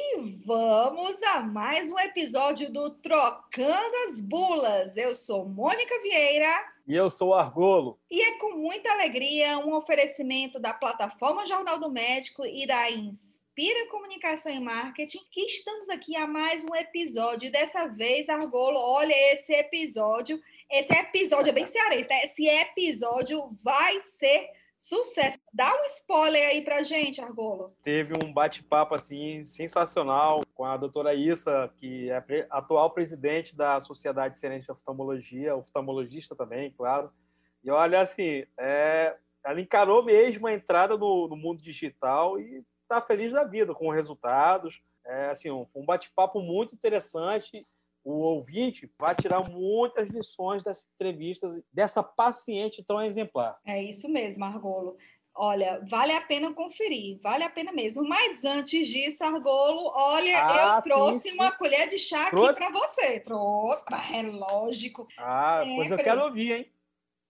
E vamos a mais um episódio do Trocando as Bulas. Eu sou Mônica Vieira. E eu sou Argolo. E é com muita alegria um oferecimento da plataforma Jornal do Médico e da Inspira Comunicação e Marketing que estamos aqui a mais um episódio. Dessa vez, Argolo, olha esse episódio. Esse episódio é bem cearense, né? Esse episódio vai ser Sucesso. Dá um spoiler aí pra gente, Argolo. Teve um bate-papo assim sensacional com a doutora Issa, que é atual presidente da Sociedade Cearense de Oftalmologia, oftalmologista também, claro. E olha, assim, é, ela encarou mesmo a entrada no, no mundo digital e está feliz da vida com os resultados. É, assim, um, um bate-papo muito interessante o ouvinte vai tirar muitas lições dessa entrevista, dessa paciente tão exemplar. É isso mesmo, Argolo. Olha, vale a pena conferir, vale a pena mesmo. Mas antes disso, Argolo, olha, ah, eu trouxe sim, sim. uma colher de chá trouxe? aqui para você. Trouxe, é lógico. Ah, é, pois eu quero ouvir, hein?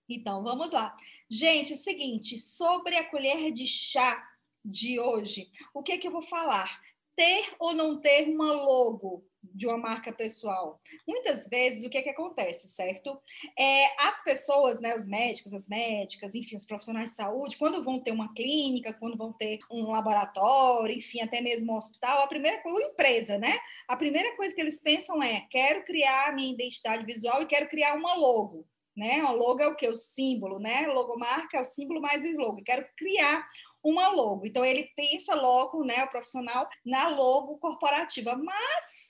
Então, vamos lá. Gente, é o seguinte, sobre a colher de chá de hoje, o que, é que eu vou falar? Ter ou não ter uma logo? De uma marca pessoal. Muitas vezes, o que, é que acontece, certo? É, as pessoas, né, os médicos, as médicas, enfim, os profissionais de saúde, quando vão ter uma clínica, quando vão ter um laboratório, enfim, até mesmo um hospital, a primeira coisa, empresa, né? A primeira coisa que eles pensam é: quero criar minha identidade visual e quero criar uma logo. Né? O logo é o que? O símbolo, né? Logomarca é o símbolo mais o slogan. Quero criar uma logo. Então ele pensa logo, né, o profissional na logo corporativa. Mas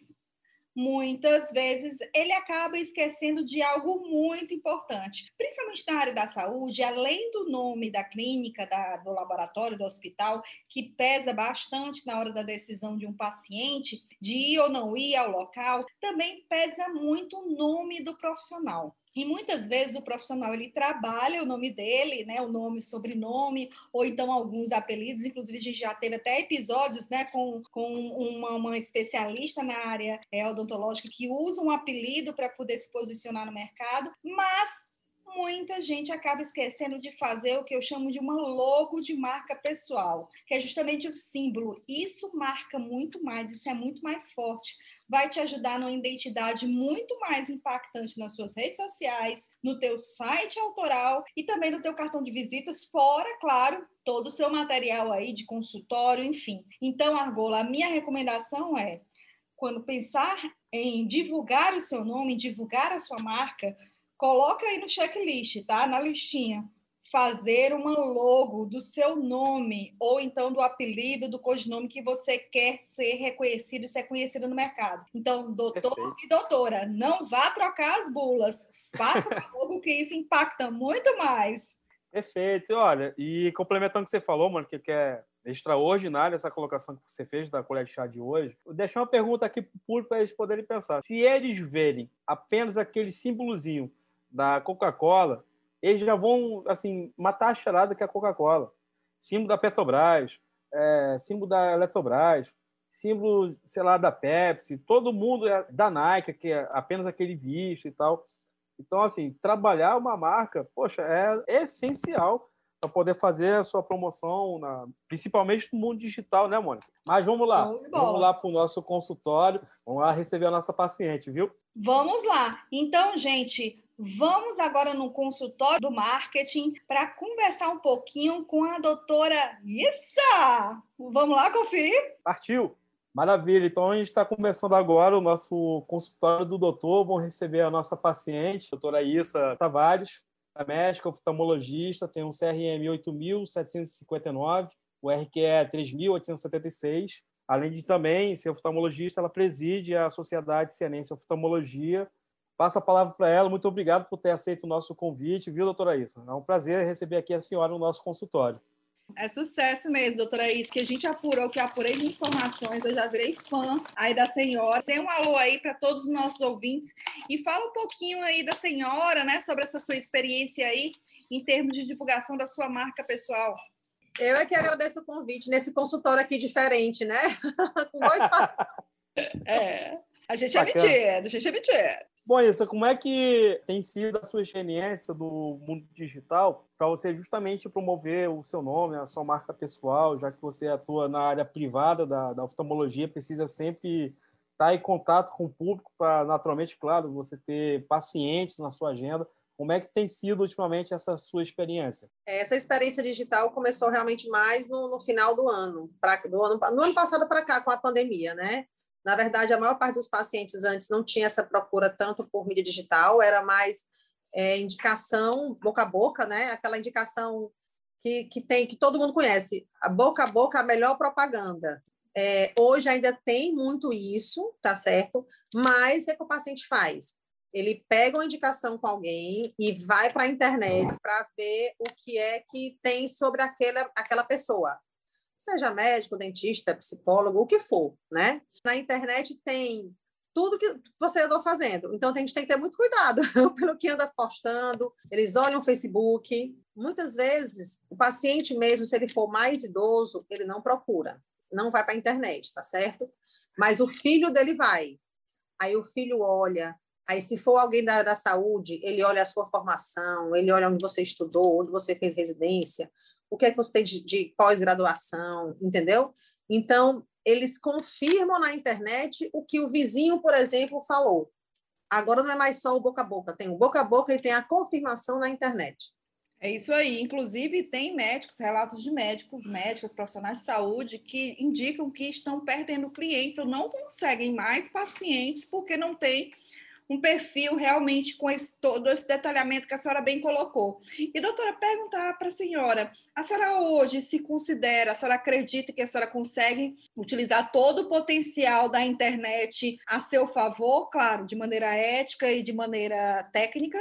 muitas vezes ele acaba esquecendo de algo muito importante, principalmente na área da saúde, além do nome da clínica, da, do laboratório, do hospital, que pesa bastante na hora da decisão de um paciente de ir ou não ir ao local, também pesa muito o nome do profissional. E muitas vezes o profissional ele trabalha o nome dele, né, o nome, sobrenome, ou então alguns apelidos. Inclusive, a gente já teve até episódios né, com, com uma, uma especialista na área é, odontológica que usa um apelido para poder se posicionar no mercado, mas muita gente acaba esquecendo de fazer o que eu chamo de uma logo de marca pessoal, que é justamente o símbolo. Isso marca muito mais, isso é muito mais forte. Vai te ajudar numa identidade muito mais impactante nas suas redes sociais, no teu site autoral e também no teu cartão de visitas, fora, claro, todo o seu material aí de consultório, enfim. Então, Argola, a minha recomendação é quando pensar em divulgar o seu nome, divulgar a sua marca, Coloca aí no checklist, tá? Na listinha. Fazer uma logo do seu nome, ou então do apelido, do codinome que você quer ser reconhecido e ser conhecido no mercado. Então, doutor Perfeito. e doutora, não vá trocar as bulas. Faça uma logo que isso impacta muito mais. Perfeito. Olha, e complementando o que você falou, mano, que é extraordinária essa colocação que você fez da colher de chá de hoje. Vou deixar uma pergunta aqui para o público para eles poderem pensar. Se eles verem apenas aquele símbolozinho da Coca-Cola, eles já vão assim matar a charada que é a Coca-Cola. Símbolo da Petrobras, é, símbolo da Eletrobras, símbolo, sei lá, da Pepsi, todo mundo é da Nike, que é apenas aquele visto e tal. Então, assim, trabalhar uma marca, poxa, é essencial para poder fazer a sua promoção, na, principalmente no mundo digital, né, Mônica? Mas vamos lá, vamos lá para o nosso consultório, vamos lá receber a nossa paciente, viu? Vamos lá. Então, gente, Vamos agora no consultório do marketing para conversar um pouquinho com a doutora Issa. Vamos lá conferir? Partiu! Maravilha, então a gente está começando agora o nosso consultório do doutor. Vamos receber a nossa paciente, a doutora Issa Tavares, a médica oftalmologista, tem um CRM 8.759, o RQE 3.876. Além de também ser oftalmologista, ela preside a Sociedade Cienense Oftalmologia, Passo a palavra para ela. Muito obrigado por ter aceito o nosso convite, viu, doutora Isa? É um prazer receber aqui a senhora no nosso consultório. É sucesso mesmo, doutora Isa, que a gente apurou, que apurei de informações, eu já virei fã aí da senhora. Tem um alô aí para todos os nossos ouvintes e fala um pouquinho aí da senhora, né, sobre essa sua experiência aí em termos de divulgação da sua marca pessoal. Eu é que agradeço o convite nesse consultório aqui diferente, né? Com dois É, a gente é Bacana. é metido, a gente é metido. Bom, isso, como é que tem sido a sua experiência do mundo digital para você justamente promover o seu nome, a sua marca pessoal, já que você atua na área privada da, da oftalmologia, precisa sempre estar em contato com o público para, naturalmente, claro, você ter pacientes na sua agenda. Como é que tem sido ultimamente essa sua experiência? Essa experiência digital começou realmente mais no, no final do ano, pra, do ano, no ano passado para cá, com a pandemia, né? Na verdade, a maior parte dos pacientes antes não tinha essa procura tanto por mídia digital, era mais é, indicação boca a boca, né? Aquela indicação que, que tem que todo mundo conhece, a boca a boca a melhor propaganda. É, hoje ainda tem muito isso, tá certo? Mas o que, é que o paciente faz? Ele pega uma indicação com alguém e vai para a internet para ver o que é que tem sobre aquela, aquela pessoa seja médico, dentista, psicólogo, o que for, né? Na internet tem tudo que você andou fazendo. Então, a gente tem que ter muito cuidado pelo que anda postando. Eles olham o Facebook. Muitas vezes, o paciente mesmo, se ele for mais idoso, ele não procura. Não vai para a internet, tá certo? Mas o filho dele vai. Aí o filho olha. Aí, se for alguém da área da saúde, ele olha a sua formação, ele olha onde você estudou, onde você fez residência, o que é que você tem de, de pós-graduação, entendeu? Então, eles confirmam na internet o que o vizinho, por exemplo, falou. Agora não é mais só o boca a boca, tem o boca a boca e tem a confirmação na internet. É isso aí. Inclusive, tem médicos, relatos de médicos, médicos, profissionais de saúde que indicam que estão perdendo clientes ou não conseguem mais pacientes porque não tem um perfil realmente com esse, todo esse detalhamento que a senhora bem colocou. E, doutora, perguntar para a senhora: a senhora hoje se considera, a senhora acredita que a senhora consegue utilizar todo o potencial da internet a seu favor, claro, de maneira ética e de maneira técnica?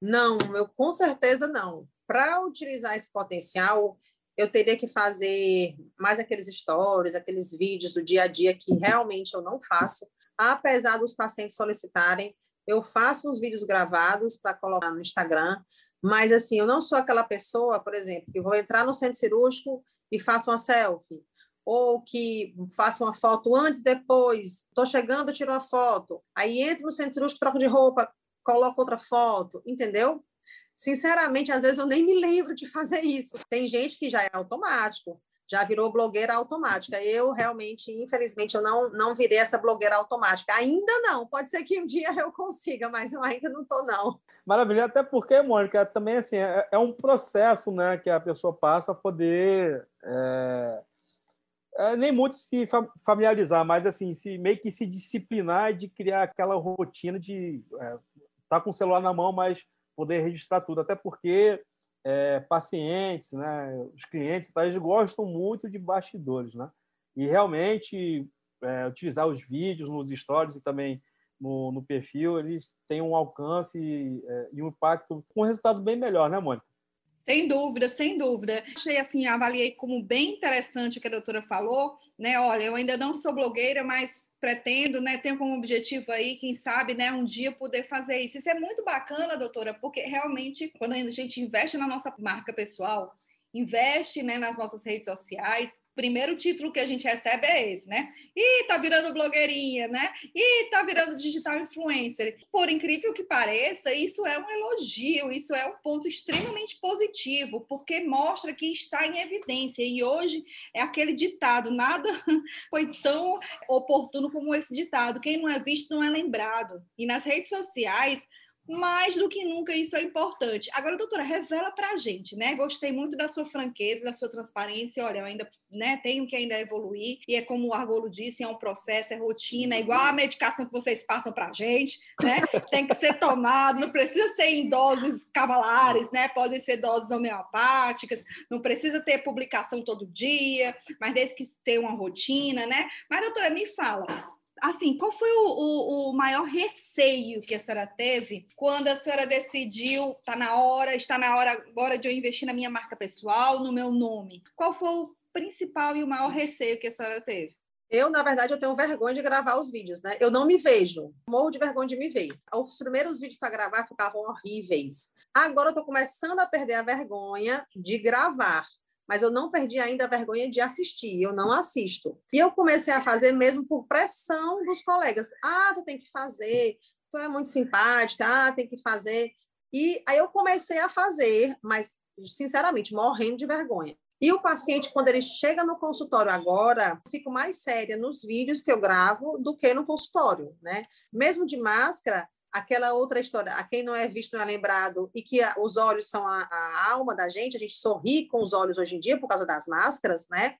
Não, eu com certeza não. Para utilizar esse potencial, eu teria que fazer mais aqueles stories, aqueles vídeos do dia a dia que realmente eu não faço, apesar dos pacientes solicitarem eu faço uns vídeos gravados para colocar no Instagram, mas assim, eu não sou aquela pessoa, por exemplo, que vou entrar no centro cirúrgico e faço uma selfie, ou que faço uma foto antes, depois, estou chegando, tiro uma foto, aí entro no centro cirúrgico, troco de roupa, coloco outra foto, entendeu? Sinceramente, às vezes eu nem me lembro de fazer isso. Tem gente que já é automático já virou blogueira automática. Eu realmente, infelizmente, eu não, não virei essa blogueira automática. Ainda não. Pode ser que um dia eu consiga, mas eu ainda não estou, não. Maravilha, até porque, Mônica, também assim, é, é, um processo né, que a pessoa passa a poder. É, é, nem muito se familiarizar, mas assim, se, meio que se disciplinar de criar aquela rotina de estar é, tá com o celular na mão, mas poder registrar tudo. Até porque é, pacientes, né, os clientes, tá, eles gostam muito de bastidores, né? E realmente é, utilizar os vídeos nos stories e também no, no perfil, eles têm um alcance e, é, e um impacto com um resultado bem melhor, né, Mônica? Sem dúvida, sem dúvida. Achei assim, avaliei como bem interessante o que a doutora falou, né? Olha, eu ainda não sou blogueira, mas pretendo, né, tenho como objetivo aí, quem sabe, né, um dia poder fazer isso. Isso é muito bacana, doutora, porque realmente quando a gente investe na nossa marca pessoal, investe né, nas nossas redes sociais. Primeiro título que a gente recebe é esse, né? E tá virando blogueirinha, né? E tá virando digital influencer. Por incrível que pareça, isso é um elogio, isso é um ponto extremamente positivo, porque mostra que está em evidência. E hoje é aquele ditado: nada foi tão oportuno como esse ditado. Quem não é visto não é lembrado. E nas redes sociais, mais do que nunca isso é importante. Agora, doutora, revela para a gente, né? Gostei muito da sua franqueza, da sua transparência. Olha, eu ainda né, tenho que ainda evoluir, e é como o Argolo disse, é um processo, é rotina, é igual a medicação que vocês passam para a gente, né? Tem que ser tomado, não precisa ser em doses cavalares, né? Podem ser doses homeopáticas, não precisa ter publicação todo dia, mas desde que tenha uma rotina, né? Mas, doutora, me fala, assim, qual foi o, o, o, maior receio que a senhora teve quando a senhora decidiu, está na hora, está na hora agora de eu investir na minha marca pessoal, no meu nome? Qual foi o principal e o maior receio que a senhora teve? Eu, na verdade, eu tenho vergonha de gravar os vídeos, né? Eu não me vejo, morro de vergonha de me ver. Os primeiros vídeos para gravar ficavam horríveis. Agora eu estou começando a perder a vergonha de gravar mas eu não perdi ainda a vergonha de assistir, eu não assisto. E eu comecei a fazer mesmo por pressão dos colegas. Ah, tu tem que fazer, tu é muito simpática, ah, tem que fazer. E aí eu comecei a fazer, mas, sinceramente, morrendo de vergonha. E o paciente, quando ele chega no consultório agora, fico mais séria nos vídeos que eu gravo do que no consultório, né? Mesmo de máscara, aquela outra história, a quem não é visto não é lembrado, e que a, os olhos são a, a, alma da gente, a gente sorri com os olhos hoje em dia por causa das máscaras, né?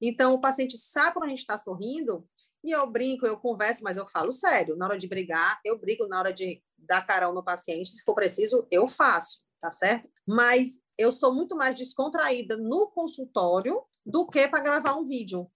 Então, o paciente sabe quando a gente está sorrindo, e eu brinco, eu converso, mas eu falo sério. Na hora de brigar, eu brigo. Na hora de dar carão no paciente, se for preciso, eu faço, tá certo? Mas eu sou muito mais descontraída no consultório do que para gravar um vídeo.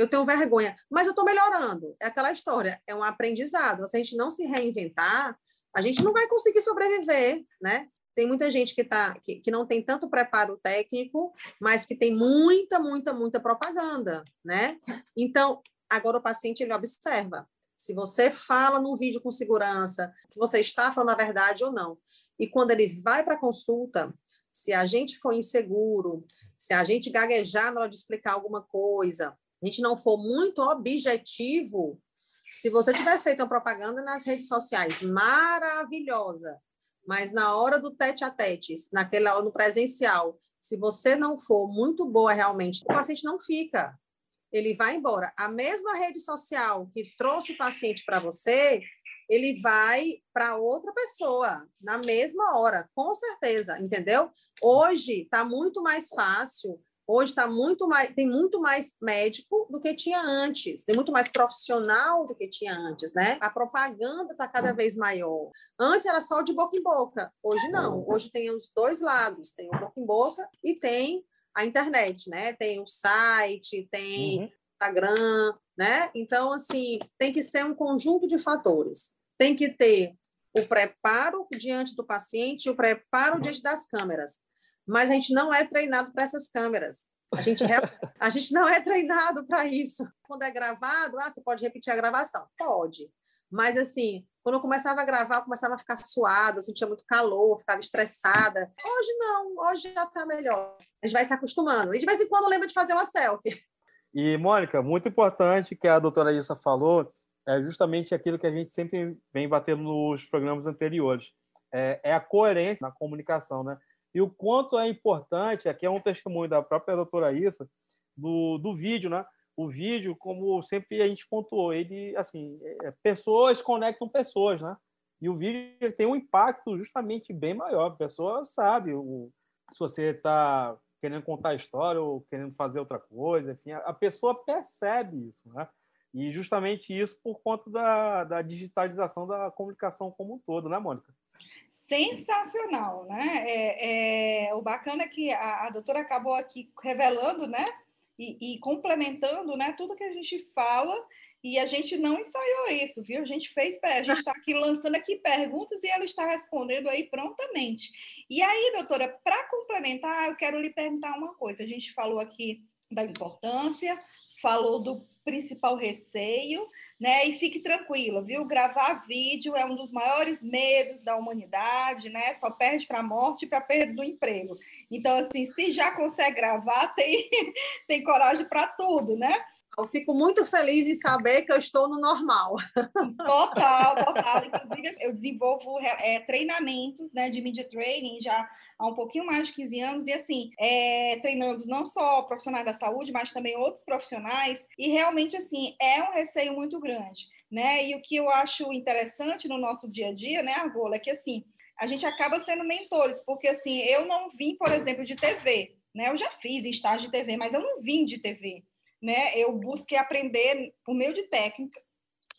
Eu tenho vergonha, mas eu estou melhorando. É aquela história, é um aprendizado. Se a gente não se reinventar, a gente não vai conseguir sobreviver, né? Tem muita gente que, tá, que, que não tem tanto preparo técnico, mas que tem muita, muita, muita propaganda, né? Então, agora o paciente ele observa se você fala no vídeo com segurança, que você está falando a verdade ou não. E quando ele vai para a consulta, se a gente for inseguro, se a gente gaguejar na hora de explicar alguma coisa, a gente não for muito objetivo, se você tiver feito uma propaganda nas redes sociais maravilhosa, mas na hora do tete a tete, naquela no presencial, se você não for muito boa realmente, o paciente não fica ele vai embora. A mesma rede social que trouxe o paciente para você, ele vai para outra pessoa na mesma hora, com certeza, entendeu? Hoje está muito mais fácil. Hoje está muito mais, tem muito mais médico do que tinha antes, tem muito mais profissional do que tinha antes, né? A propaganda está cada vez maior. Antes era só de boca em boca, hoje não. Hoje tem os dois lados, tem o boca em boca e tem a internet, né? Tem o site, tem uhum. Instagram, né? Então, assim, tem que ser um conjunto de fatores. Tem que ter o preparo diante do paciente o preparo diante das câmeras. Mas a gente não é treinado para essas câmeras. A gente, a gente não é treinado para isso. Quando é gravado, ah, você pode repetir a gravação? Pode. Mas, assim, quando eu começava a gravar, eu começava a ficar suada, sentia muito calor, ficava estressada. Hoje não, hoje já está melhor. A gente vai se acostumando. E de vez em quando lembra de fazer uma selfie. E, Mônica, muito importante que a doutora Issa falou é justamente aquilo que a gente sempre vem batendo nos programas anteriores. É, é a coerência na comunicação, né? E o quanto é importante, aqui é um testemunho da própria doutora Issa, do, do vídeo, né? o vídeo, como sempre a gente pontuou, ele, assim, é, pessoas conectam pessoas, né? E o vídeo tem um impacto justamente bem maior. A pessoa sabe o, se você está querendo contar a história ou querendo fazer outra coisa, enfim, a, pessoa percebe isso, né? E justamente isso por conta da, da digitalização da comunicação como um todo, né, Mônica? Sensacional, né? É, é, o bacana é que a, a doutora acabou aqui revelando, né? e, e complementando né, tudo que a gente fala e a gente não ensaiou isso, viu? A gente fez, a gente está aqui lançando aqui perguntas e ela está respondendo aí prontamente. E aí, doutora, para complementar, eu quero lhe perguntar uma coisa. A gente falou aqui da importância, falou do principal receio, né? E fique tranquila, viu? Gravar vídeo é um dos maiores medos da humanidade, né? Só perde para a morte e para a perda do emprego. Então, assim, se já consegue gravar, tem, tem coragem para tudo, né? Eu fico muito feliz em saber que eu estou no normal. Total, total. Inclusive, eu desenvolvo é, treinamentos né, de media training já há um pouquinho mais de 15 anos, e assim, é, treinando não só profissionais da saúde, mas também outros profissionais, e realmente, assim, é um receio muito grande, né? E o que eu acho interessante no nosso dia a dia, né, Argola, é que, assim, a gente acaba sendo mentores, porque assim, eu não vim, por exemplo, de TV, né? Eu já fiz estágio de TV, mas eu não vim de TV, né? Eu busquei aprender por meio de técnicas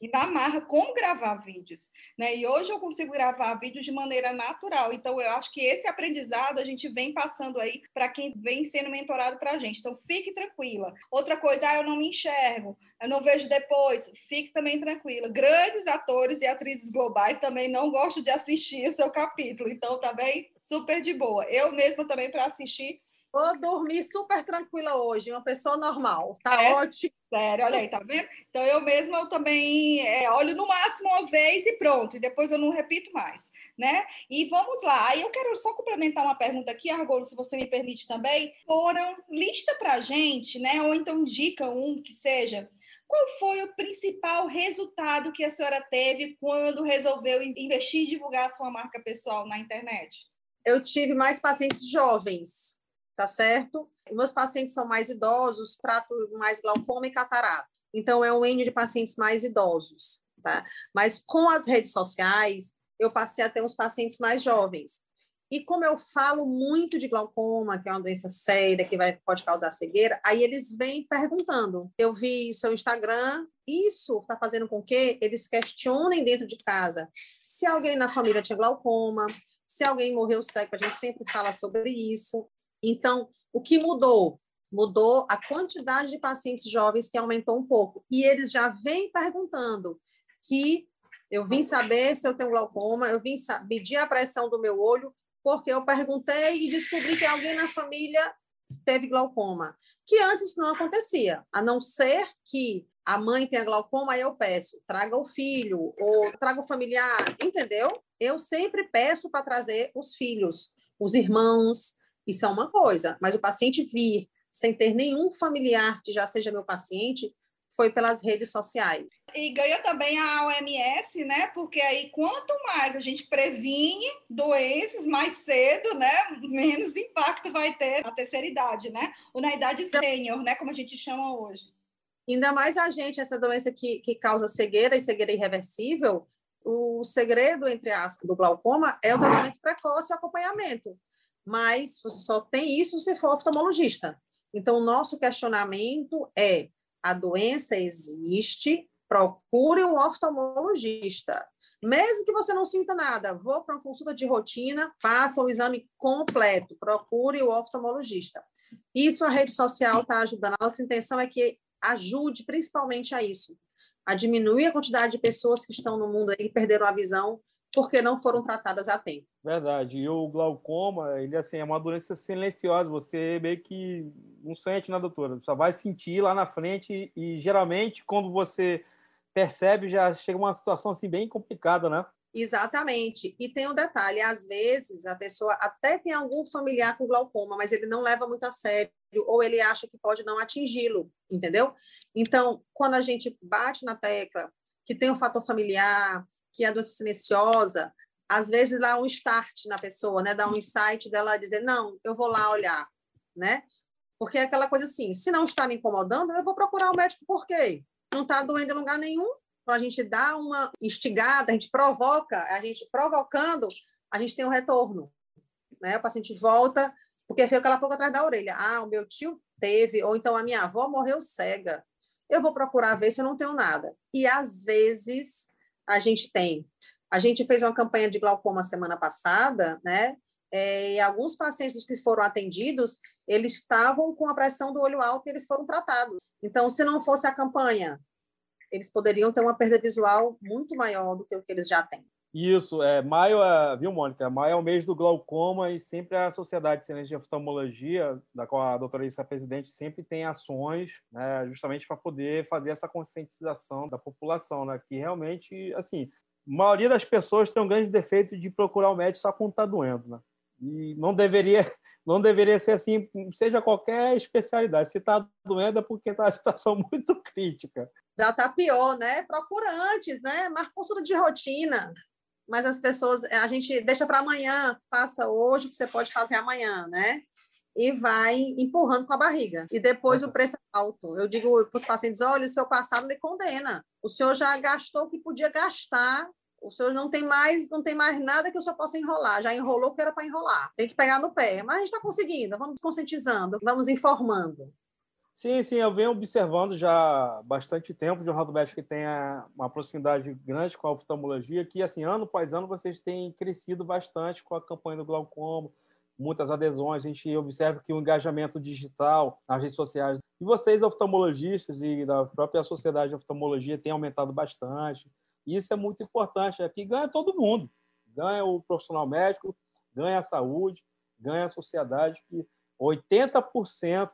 e da marra como gravar vídeos, né? E hoje eu consigo gravar vídeos de maneira natural. Então eu acho que esse aprendizado a gente vem passando aí para quem vem sendo mentorado para a gente. Então fique tranquila. Outra coisa, ah, eu não me enxergo, eu não vejo depois. Fique também tranquila. Grandes atores e atrizes globais também não gostam de assistir o seu capítulo. Então também super de boa. Eu mesma também para assistir Vou dormir super tranquila hoje, uma pessoa normal. Tá é, ótimo. Sério, olha aí, tá vendo? Então eu mesma eu também é, olho no máximo uma vez e pronto, e depois eu não repito mais, né? E vamos lá. Aí eu quero só complementar uma pergunta aqui, Argolo, se você me permite também. Foram lista pra gente, né? Ou então indica um que seja Qual foi o principal resultado que a senhora teve quando resolveu investir e divulgar a sua marca pessoal na internet? Eu tive mais pacientes jovens, tá certo? Meus pacientes são mais idosos, trato mais glaucoma e catarata. Então, é um N de pacientes mais idosos, tá? Mas com as redes sociais, eu passei a ter uns pacientes mais jovens. E como eu falo muito de glaucoma, que é uma doença séria que vai, pode causar cegueira, aí eles vêm perguntando. Eu vi seu Instagram, isso está fazendo com que eles questionem dentro de casa se alguém na família tinha glaucoma, se alguém morreu cego, a gente sempre fala sobre isso. Então, o que mudou? Mudou a quantidade de pacientes jovens que aumentou um pouco. E eles já vêm perguntando que eu vim saber se eu tenho glaucoma, eu vim medir a pressão do meu olho, porque eu perguntei e descobri que alguém na família teve glaucoma, que antes não acontecia, a não ser que a mãe tenha glaucoma, eu peço, traga o filho ou traga o familiar, entendeu? Eu sempre peço para trazer os filhos, os irmãos, isso é uma coisa, mas o paciente vir sem ter nenhum familiar que já seja meu paciente, foi pelas redes sociais. E ganha também a OMS, né? Porque aí quanto mais a gente previne doenças mais cedo, né? Menos impacto vai ter na terceira idade, né? Ou na idade sênior, né? Como a gente chama hoje. Ainda mais a gente, essa doença que, que causa cegueira e cegueira irreversível, o segredo, entre aspas, do glaucoma é o tratamento precoce e o acompanhamento. Mas você só tem isso se for oftalmologista. Então, o nosso questionamento é a doença existe, procure um oftalmologista. Mesmo que você não sinta nada, vou para uma consulta de rotina, faça o exame completo, procure o oftalmologista. Isso a rede social está ajudando. A nossa intenção é que ajude principalmente a isso, a diminuir a quantidade de pessoas que estão no mundo aí que perderam a visão porque não foram tratadas a tempo. Verdade. E o glaucoma, ele assim, é uma doença silenciosa. Você meio que não sente, né, doutora? Só vai sentir lá na frente e geralmente quando você percebe já chega uma situação assim bem complicada, né? Exatamente. E tem um detalhe, às vezes a pessoa até tem algum familiar com glaucoma, mas ele não leva muito a sério ou ele acha que pode não atingi-lo, entendeu? Então, quando a gente bate na tecla que tem um fator familiar, que é a doença silenciosa, às vezes dá um start na pessoa, né? Dá um insight dela dizer, não, eu vou lá olhar, né? Porque é aquela coisa assim, se não está me incomodando, eu vou procurar o médico por quê? Não está doendo em lugar nenhum, para a gente dar uma instigada, a gente provoca, a gente provocando, a gente tem um retorno, né? O paciente volta, porque foi aquela pouco atrás da orelha. Ah, o meu tio teve, ou então a minha avó morreu cega. Eu vou procurar ver se eu não tenho nada. E às vezes a gente tem. A gente fez uma campanha de glaucoma semana passada, né? É, e alguns pacientes que foram atendidos, eles estavam com a pressão do olho alto e eles foram tratados. Então, se não fosse a campanha, eles poderiam ter uma perda visual muito maior do que o que eles já têm. Isso, é, maio, é, viu, Mônica? Maio é o mês do glaucoma e sempre a Sociedade Ciência de Oftalmologia, da qual a doutora Issa é presidente, sempre tem ações, né, justamente para poder fazer essa conscientização da população, né, que realmente, assim, a maioria das pessoas tem um grande defeito de procurar o médico só quando está doendo, né? E não deveria, não deveria ser assim, seja qualquer especialidade. Se está doendo é porque está uma situação muito crítica. Já está pior, né? Procura antes, né? Marca consulta de rotina mas as pessoas, a gente deixa para amanhã, passa hoje, que você pode fazer amanhã, né? E vai empurrando com a barriga. E depois o preço é alto. Eu digo para os pacientes: olha, o seu passado me condena. O senhor já gastou o que podia gastar. O senhor não tem mais, não tem mais nada que o senhor possa enrolar. Já enrolou o que era para enrolar. Tem que pegar no pé. Mas a gente está conseguindo. Vamos conscientizando, vamos informando. Sim, sim, eu venho observando já bastante tempo Jornal do Médico que tem uma proximidade grande com a oftalmologia, que assim, ano após ano vocês têm crescido bastante com a campanha do glaucoma, muitas adesões, a gente observa que o engajamento digital nas redes sociais e vocês oftalmologistas e da própria sociedade de oftalmologia tem aumentado bastante. Isso é muito importante, aqui ganha todo mundo. Ganha o profissional médico, ganha a saúde, ganha a sociedade que 80%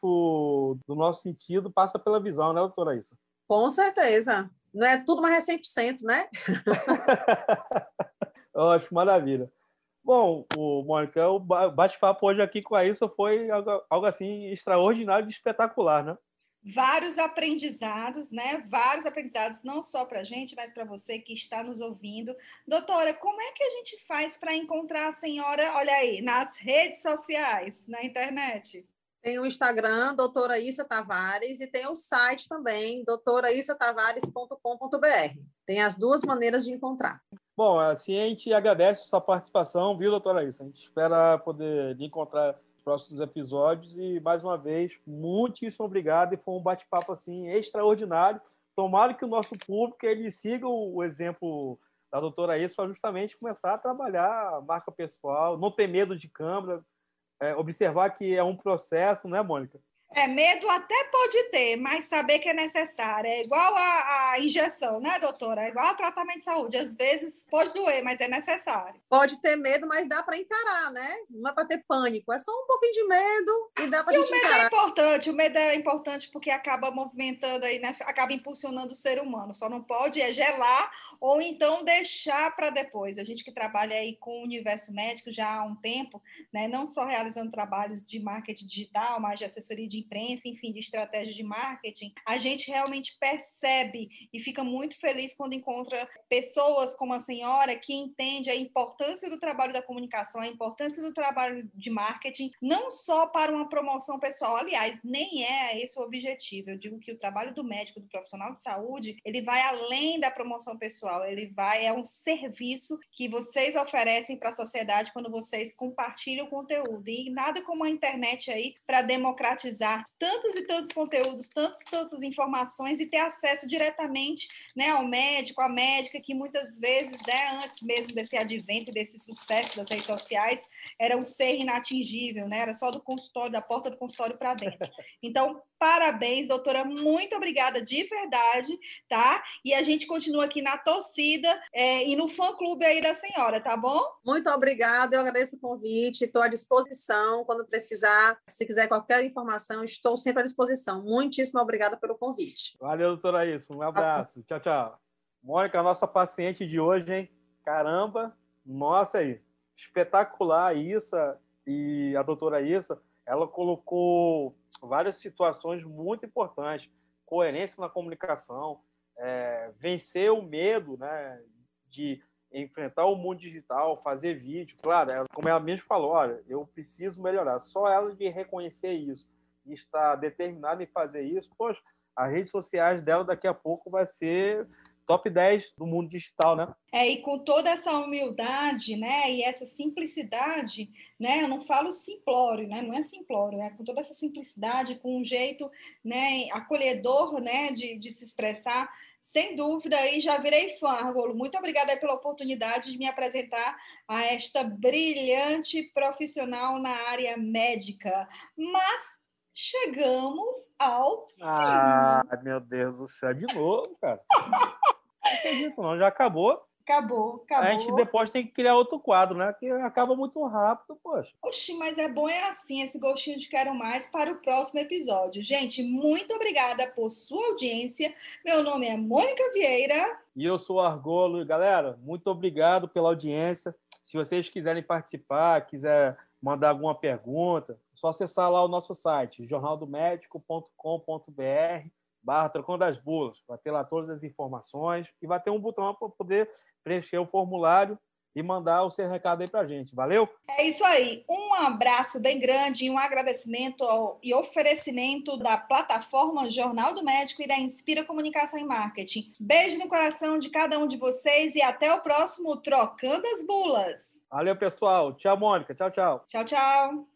do nosso sentido passa pela visão, né, doutora Issa? Com certeza. Não é tudo, mais é 100%, né? Ótimo, maravilha. Bom, o Mônica, o bate-papo hoje aqui com a Issa foi algo, algo, assim extraordinário e espetacular, né? Vários aprendizados, né? Vários aprendizados, não só para a gente, mas para você que está nos ouvindo. Doutora, como é que a gente faz para encontrar a senhora, olha aí, nas redes sociais, na internet? Tem o Instagram, doutora Issa Tavares, e tem o site também, doutoraissatavares.com.br. Tem as duas maneiras de encontrar. Bom, assim a gente agradece a sua participação, viu, doutora Issa? A gente espera poder encontrar próximos episódios. E, mais uma vez, muitíssimo obrigado. E foi um bate-papo assim extraordinário. Tomara que o nosso público ele siga o exemplo da doutora Isso para justamente começar a trabalhar a marca pessoal, não ter medo de câmera, é, observar que é um processo, né, Mônica? É, medo até pode ter, mas saber que é necessário. É igual a, a, injeção, né, doutora? É igual ao tratamento de saúde. Às vezes pode doer, mas é necessário. Pode ter medo, mas dá para encarar, né? Não é para ter pânico. É só um pouquinho de medo e dá para gente encarar. o medo é importante. O medo é importante porque acaba movimentando aí, né? Acaba impulsionando o ser humano. Só não pode é gelar ou então deixar para depois. A gente que trabalha aí com o universo médico já há um tempo, né? Não só realizando trabalhos de marketing digital, mas de assessoria de imprensa, enfim, de estratégia de marketing, a gente realmente percebe e fica muito feliz quando encontra pessoas como a senhora que entende a importância do trabalho da comunicação, a importância do trabalho de marketing, não só para uma promoção pessoal, aliás, nem é esse o objetivo. Eu digo que o trabalho do médico, do profissional de saúde, ele vai além da promoção pessoal, ele vai é um serviço que vocês oferecem para a sociedade quando vocês compartilham o conteúdo. E nada como a internet aí para democratizar tantos e tantos conteúdos, tantas tantas informações e ter acesso diretamente né, ao médico, à médica, que muitas vezes, né, antes mesmo desse advento desse sucesso das redes sociais, era um ser inatingível, né? Era só do consultório, da porta do consultório para dentro. Então, parabéns, doutora, muito obrigada de verdade, tá? E a gente continua aqui na torcida é, e no fã-clube aí da senhora, tá bom? Muito obrigada, eu agradeço o convite, estou à disposição quando precisar, se quiser qualquer informação, então, estou sempre à disposição. Muitíssimo obrigada pelo convite. Valeu, doutora Isso. Um abraço. Tchau, tchau. Mônica, nossa paciente de hoje, hein? Caramba, nossa aí. Espetacular isso. E a doutora Issa, ela colocou várias situações muito importantes. Coerência na comunicação, é, vencer o medo né, de enfrentar o mundo digital, fazer vídeo. Claro, ela, como ela mesmo falou, olha, eu preciso melhorar. Só ela de reconhecer isso está determinada em fazer isso, poxa, as redes sociais dela daqui a pouco vai ser top 10 do mundo digital, né? É, e com toda essa humildade, né, e essa simplicidade, né, eu não falo simplório, né, não é simplório, é com toda essa simplicidade, com um jeito, né, acolhedor, né, de, de se expressar, sem dúvida, e já virei fã, Argolo. Muito obrigada pela oportunidade de me apresentar a esta brilhante profissional na área médica. Mas chegamos ao fim. Ah, meu Deus do céu, de novo, cara. não acredito, não. Já acabou. Acabou, acabou. A gente depois tem que criar outro quadro, né? Que acaba muito rápido, poxa. Oxi, mas é bom, é assim, esse gostinho de quero mais para o próximo episódio. Gente, muito obrigada por sua audiência. Meu nome é Mônica Vieira. E eu sou Argolo. Galera, muito obrigado pela audiência. Se vocês quiserem participar, quiser mandar alguma pergunta, é só acessar lá o nosso site, jornaldomédico.com.br barra trocando as bulas, vai ter lá todas as informações e vai ter um botão para poder preencher o formulário e mandar o seu recado aí para a gente. Valeu? É isso aí. Um abraço bem grande e um agradecimento ao, e oferecimento da plataforma Jornal do Médico e da Inspira Comunicação e Marketing. Beijo no coração de cada um de vocês e até o próximo Trocando as Bulas. Valeu, pessoal. Tchau, Mônica. Tchau, tchau. Tchau, tchau.